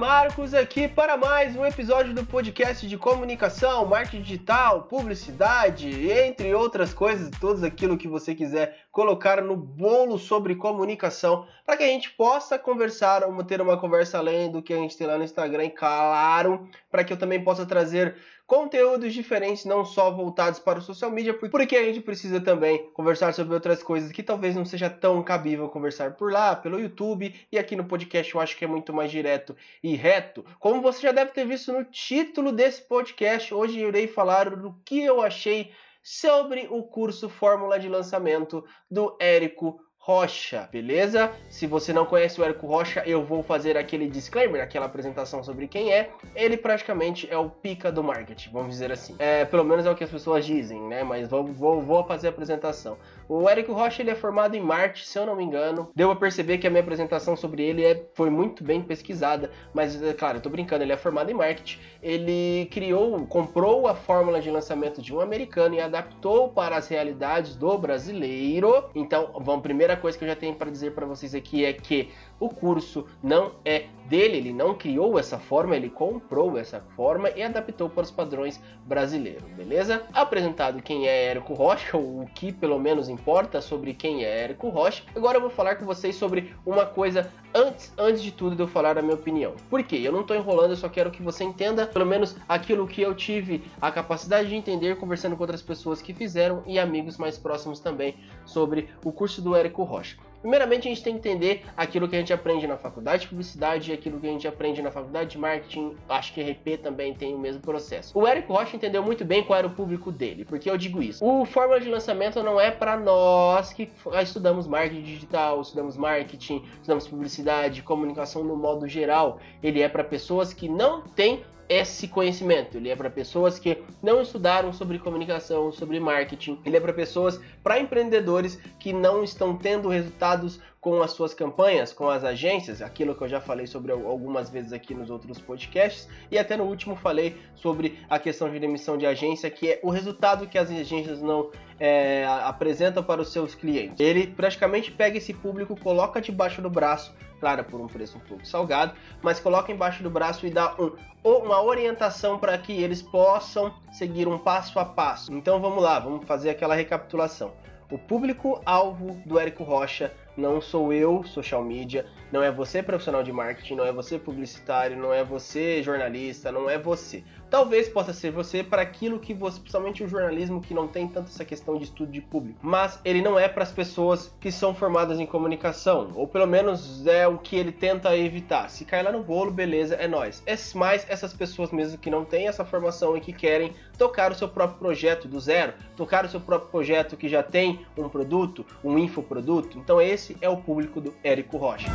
Marcos aqui para mais um episódio do podcast de comunicação, marketing digital, publicidade, entre outras coisas, tudo aquilo que você quiser colocar no bolo sobre comunicação, para que a gente possa conversar, ter uma conversa além do que a gente tem lá no Instagram, e claro, para que eu também possa trazer conteúdos diferentes, não só voltados para o social media, porque a gente precisa também conversar sobre outras coisas que talvez não seja tão cabível conversar por lá, pelo YouTube, e aqui no podcast eu acho que é muito mais direto e reto. Como você já deve ter visto no título desse podcast, hoje eu irei falar do que eu achei sobre o curso Fórmula de Lançamento do Érico Rocha, beleza? Se você não conhece o Érico Rocha, eu vou fazer aquele disclaimer, aquela apresentação sobre quem é. Ele praticamente é o pica do marketing, vamos dizer assim. É, pelo menos é o que as pessoas dizem, né? Mas vou, vou, vou fazer a apresentação. O Érico Rocha ele é formado em marketing, se eu não me engano. Deu a perceber que a minha apresentação sobre ele é, foi muito bem pesquisada, mas é claro, eu tô brincando, ele é formado em marketing. Ele criou, comprou a fórmula de lançamento de um americano e adaptou para as realidades do brasileiro. Então, vamos primeiro primeira coisa que eu já tenho para dizer para vocês aqui é que o curso não é dele, ele não criou essa forma, ele comprou essa forma e adaptou para os padrões brasileiros, beleza? Apresentado quem é Érico Rocha, ou o que pelo menos importa sobre quem é Érico Rocha, agora eu vou falar com vocês sobre uma coisa antes, antes de tudo de eu falar a minha opinião. Por quê? Eu não estou enrolando, eu só quero que você entenda pelo menos aquilo que eu tive a capacidade de entender conversando com outras pessoas que fizeram e amigos mais próximos também sobre o curso do Érico Rocha. Primeiramente, a gente tem que entender aquilo que a gente aprende na faculdade de publicidade e aquilo que a gente aprende na faculdade de marketing. Acho que RP também tem o mesmo processo. O Érico Rocha entendeu muito bem qual era o público dele. Por que eu digo isso? O fórmula de lançamento não é para nós que estudamos marketing digital, estudamos marketing, estudamos publicidade, comunicação no modo geral. Ele é para pessoas que não têm esse conhecimento. Ele é para pessoas que não estudaram sobre comunicação, sobre marketing. Ele é para pessoas, para empreendedores que não estão tendo resultados com as suas campanhas, com as agências, aquilo que eu já falei sobre algumas vezes aqui nos outros podcasts, e até no último falei sobre a questão de demissão de agência, que é o resultado que as agências não é, apresentam para os seus clientes. Ele praticamente pega esse público, coloca debaixo do braço, claro, por um preço um pouco salgado, mas coloca embaixo do braço e dá um, uma orientação para que eles possam seguir um passo a passo. Então vamos lá, vamos fazer aquela recapitulação. O público-alvo do Érico Rocha não sou eu, social media, não é você profissional de marketing, não é você publicitário, não é você jornalista, não é você. Talvez possa ser você para aquilo que você, principalmente o jornalismo que não tem tanto essa questão de estudo de público, mas ele não é para as pessoas que são formadas em comunicação, ou pelo menos é o que ele tenta evitar. Se cair lá no bolo, beleza, é nós. É mais essas pessoas mesmo que não têm essa formação e que querem tocar o seu próprio projeto do zero, tocar o seu próprio projeto que já tem um produto, um infoproduto. Então esse é o público do Érico Rocha.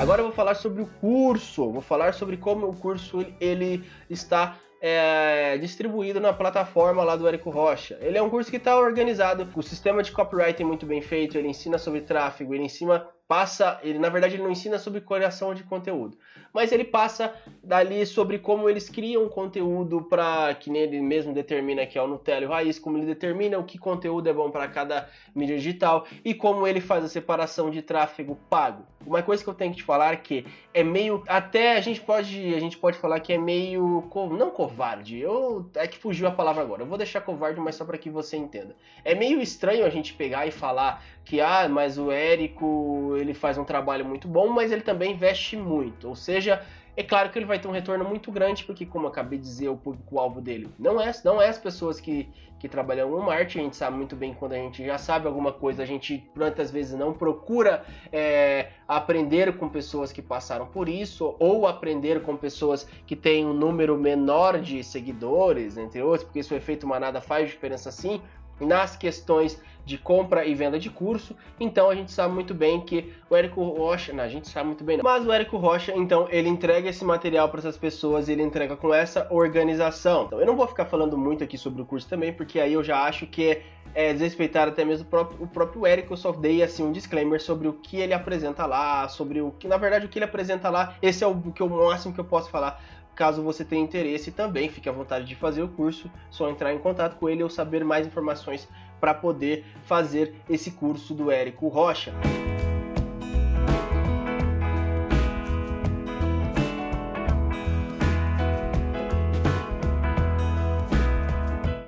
Agora eu vou falar sobre o curso, vou falar sobre como o curso ele está é, distribuído na plataforma lá do Érico Rocha. Ele é um curso que está organizado, o sistema de copyright é muito bem feito, ele ensina sobre tráfego, ele ensina passa, ele na verdade ele não ensina sobre criação de conteúdo, mas ele passa dali sobre como eles criam conteúdo para que ele mesmo determina que é o Nutella e o Raiz, como ele determina o que conteúdo é bom para cada mídia digital e como ele faz a separação de tráfego pago. Uma coisa que eu tenho que te falar é que é meio até a gente pode a gente pode falar que é meio não covarde. Eu é que fugiu a palavra agora. Eu vou deixar covarde, mas só para que você entenda. É meio estranho a gente pegar e falar que ah, mas o Érico ele faz um trabalho muito bom, mas ele também investe muito. Ou seja, é claro que ele vai ter um retorno muito grande, porque, como acabei de dizer, o público-alvo dele não é, não é as pessoas que, que trabalham no marketing. A gente sabe muito bem quando a gente já sabe alguma coisa, a gente muitas vezes não procura é, aprender com pessoas que passaram por isso, ou aprender com pessoas que têm um número menor de seguidores, entre outros, porque isso o efeito manada faz diferença sim nas questões de compra e venda de curso. Então a gente sabe muito bem que o Érico Rocha, não, a gente sabe muito bem, não. mas o Érico Rocha, então ele entrega esse material para essas pessoas, ele entrega com essa organização. Então eu não vou ficar falando muito aqui sobre o curso também, porque aí eu já acho que é, desrespeitar até mesmo o próprio, o próprio Érico. Eu só dei assim um disclaimer sobre o que ele apresenta lá, sobre o que na verdade o que ele apresenta lá. Esse é o que o máximo que eu posso falar Caso você tenha interesse também, fique à vontade de fazer o curso, só entrar em contato com ele ou saber mais informações para poder fazer esse curso do Érico Rocha.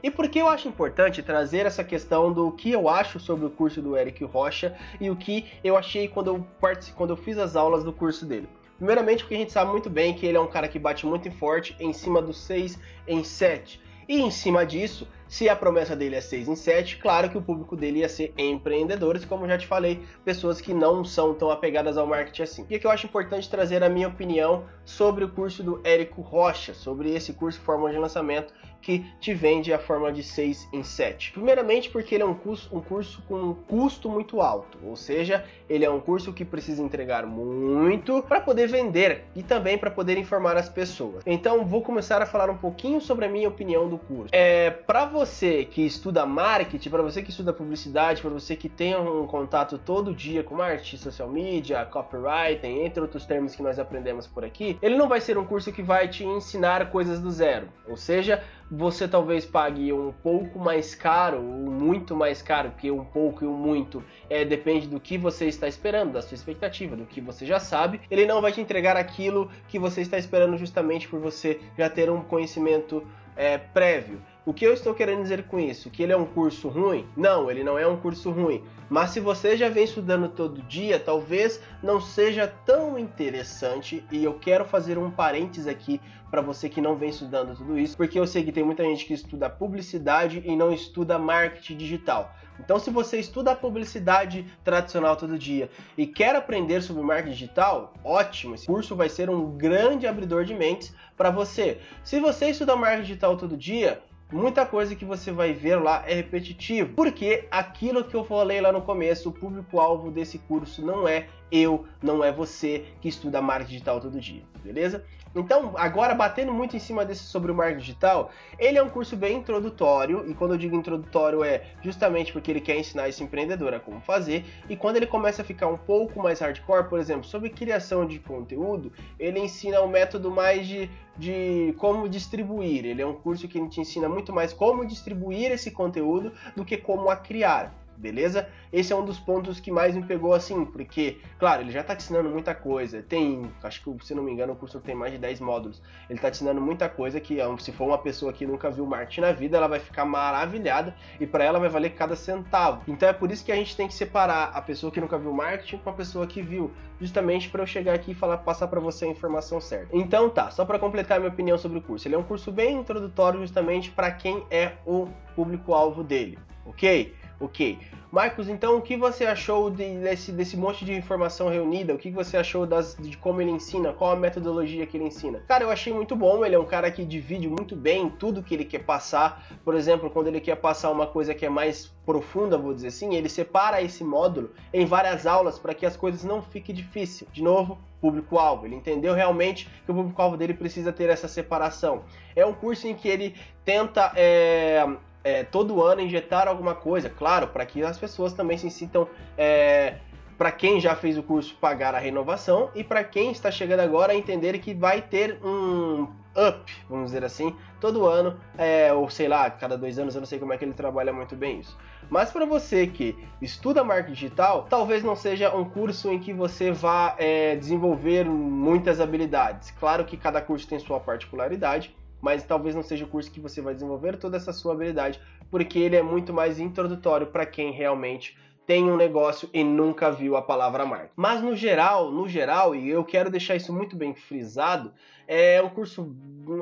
E por que eu acho importante trazer essa questão do que eu acho sobre o curso do Eric Rocha e o que eu achei quando eu, quando eu fiz as aulas do curso dele? Primeiramente porque a gente sabe muito bem que ele é um cara que bate muito forte em cima do 6 em 7. E em cima disso, se a promessa dele é 6 em 7, claro que o público dele ia ser empreendedores, como já te falei, pessoas que não são tão apegadas ao marketing assim. E que eu acho importante trazer a minha opinião sobre o curso do Érico Rocha, sobre esse curso Fórmula de Lançamento que te vende a forma de 6 em 7. Primeiramente porque ele é um curso, um curso com um custo muito alto, ou seja, ele é um curso que precisa entregar muito para poder vender e também para poder informar as pessoas. Então vou começar a falar um pouquinho sobre a minha opinião do curso. É, para você que estuda marketing, para você que estuda publicidade, para você que tem um contato todo dia com marketing, social media, copywriting, entre outros termos que nós aprendemos por aqui, ele não vai ser um curso que vai te ensinar coisas do zero. Ou seja, você talvez pague um pouco mais caro, ou muito mais caro, porque um pouco e um muito é, depende do que você está esperando, da sua expectativa, do que você já sabe. Ele não vai te entregar aquilo que você está esperando justamente por você já ter um conhecimento é, prévio. O que eu estou querendo dizer com isso? Que ele é um curso ruim? Não, ele não é um curso ruim. Mas se você já vem estudando todo dia, talvez não seja tão interessante. E eu quero fazer um parênteses aqui para você que não vem estudando tudo isso, porque eu sei que tem muita gente que estuda publicidade e não estuda marketing digital. Então, se você estuda a publicidade tradicional todo dia e quer aprender sobre marketing digital, ótimo! Esse curso vai ser um grande abridor de mentes para você. Se você estuda marketing digital todo dia, muita coisa que você vai ver lá é repetitivo, porque aquilo que eu falei lá no começo, o público-alvo desse curso não é eu, não é você que estuda marketing digital todo dia, beleza? Então, agora batendo muito em cima desse sobre o marketing digital, ele é um curso bem introdutório, e quando eu digo introdutório é justamente porque ele quer ensinar esse empreendedor a como fazer, e quando ele começa a ficar um pouco mais hardcore, por exemplo, sobre criação de conteúdo, ele ensina um método mais de, de como distribuir. Ele é um curso que te ensina muito mais como distribuir esse conteúdo do que como a criar beleza? Esse é um dos pontos que mais me pegou assim, porque, claro, ele já tá te ensinando muita coisa. Tem, acho que se não me engano, o curso tem mais de 10 módulos. Ele tá te ensinando muita coisa que, se for uma pessoa que nunca viu marketing na vida, ela vai ficar maravilhada e para ela vai valer cada centavo. Então é por isso que a gente tem que separar a pessoa que nunca viu marketing com a pessoa que viu, justamente para eu chegar aqui e falar, passar para você a informação certa. Então tá, só para completar minha opinião sobre o curso. Ele é um curso bem introdutório justamente para quem é o público-alvo dele, ok? Ok. Marcos, então o que você achou de, desse, desse monte de informação reunida? O que você achou das, de como ele ensina? Qual a metodologia que ele ensina? Cara, eu achei muito bom. Ele é um cara que divide muito bem tudo que ele quer passar. Por exemplo, quando ele quer passar uma coisa que é mais profunda, vou dizer assim, ele separa esse módulo em várias aulas para que as coisas não fiquem difíceis. De novo, público-alvo. Ele entendeu realmente que o público-alvo dele precisa ter essa separação. É um curso em que ele tenta é, é, todo ano injetar alguma coisa, claro, para que as pessoas também se sintam. É, para quem já fez o curso pagar a renovação e para quem está chegando agora entender que vai ter um up, vamos dizer assim, todo ano, é, ou sei lá, cada dois anos, eu não sei como é que ele trabalha muito bem isso. Mas para você que estuda marketing digital, talvez não seja um curso em que você vá é, desenvolver muitas habilidades. Claro que cada curso tem sua particularidade, mas talvez não seja o curso que você vai desenvolver toda essa sua habilidade, porque ele é muito mais introdutório para quem realmente tem um negócio e nunca viu a palavra marketing. Mas no geral, no geral, e eu quero deixar isso muito bem frisado, é um curso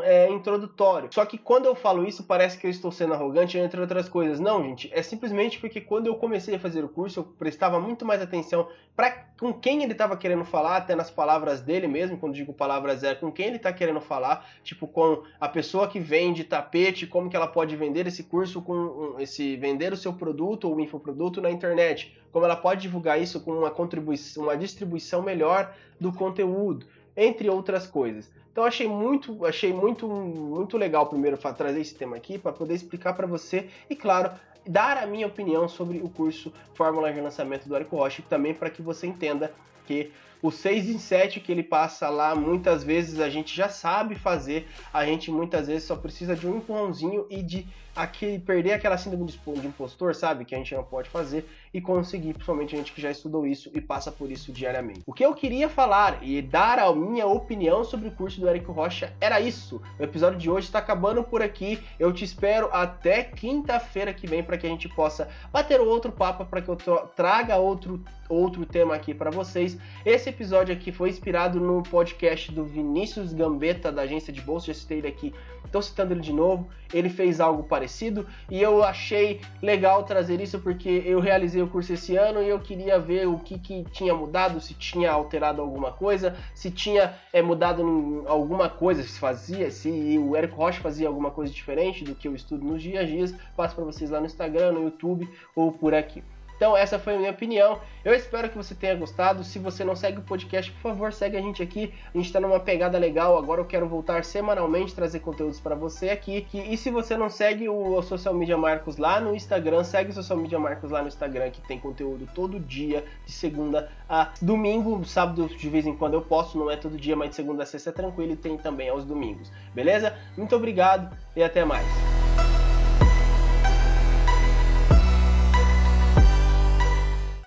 é, introdutório. Só que quando eu falo isso, parece que eu estou sendo arrogante, entre outras coisas. Não, gente, é simplesmente porque quando eu comecei a fazer o curso, eu prestava muito mais atenção para com quem ele estava querendo falar, até nas palavras dele mesmo, quando digo palavras é com quem ele está querendo falar, tipo com a pessoa que vende tapete, como que ela pode vender esse curso com esse vender o seu produto ou infoproduto na internet, como ela pode divulgar isso com uma contribuição, uma distribuição melhor do conteúdo, entre outras coisas. Então achei muito, achei muito, muito legal primeiro trazer esse tema aqui para poder explicar para você e claro dar a minha opinião sobre o curso Fórmula de Lançamento do Érico Rocha, também para que você entenda que o 6 em 7 que ele passa lá, muitas vezes a gente já sabe fazer, a gente muitas vezes só precisa de um empurrãozinho e de aqui, perder aquela síndrome de impostor, sabe? Que a gente não pode fazer e conseguir, principalmente a gente que já estudou isso e passa por isso diariamente. O que eu queria falar e dar a minha opinião sobre o curso do Eric Rocha era isso. O episódio de hoje está acabando por aqui. Eu te espero até quinta-feira que vem para que a gente possa bater outro papo, para que eu traga outro, outro tema aqui para vocês. Esse episódio aqui foi inspirado no podcast do Vinícius Gambetta, da agência de bolsa. Já citei ele aqui, estou citando ele de novo. Ele fez algo parecido e eu achei legal trazer isso porque eu realizei o curso esse ano e eu queria ver o que, que tinha mudado, se tinha alterado alguma coisa, se tinha é, mudado alguma coisa, se fazia, se o Érico Rocha fazia alguma coisa diferente do que eu estudo nos dias a dias. Passo para vocês lá no Instagram, no YouTube ou por aqui. Então, essa foi a minha opinião. Eu espero que você tenha gostado. Se você não segue o podcast, por favor, segue a gente aqui. A gente está numa pegada legal. Agora eu quero voltar semanalmente, trazer conteúdos para você aqui. E se você não segue o Social Media Marcos lá no Instagram, segue o Social Media Marcos lá no Instagram, que tem conteúdo todo dia, de segunda a domingo. Sábado, de vez em quando eu posto, não é todo dia, mas de segunda a sexta é tranquilo e tem também aos domingos. Beleza? Muito obrigado e até mais.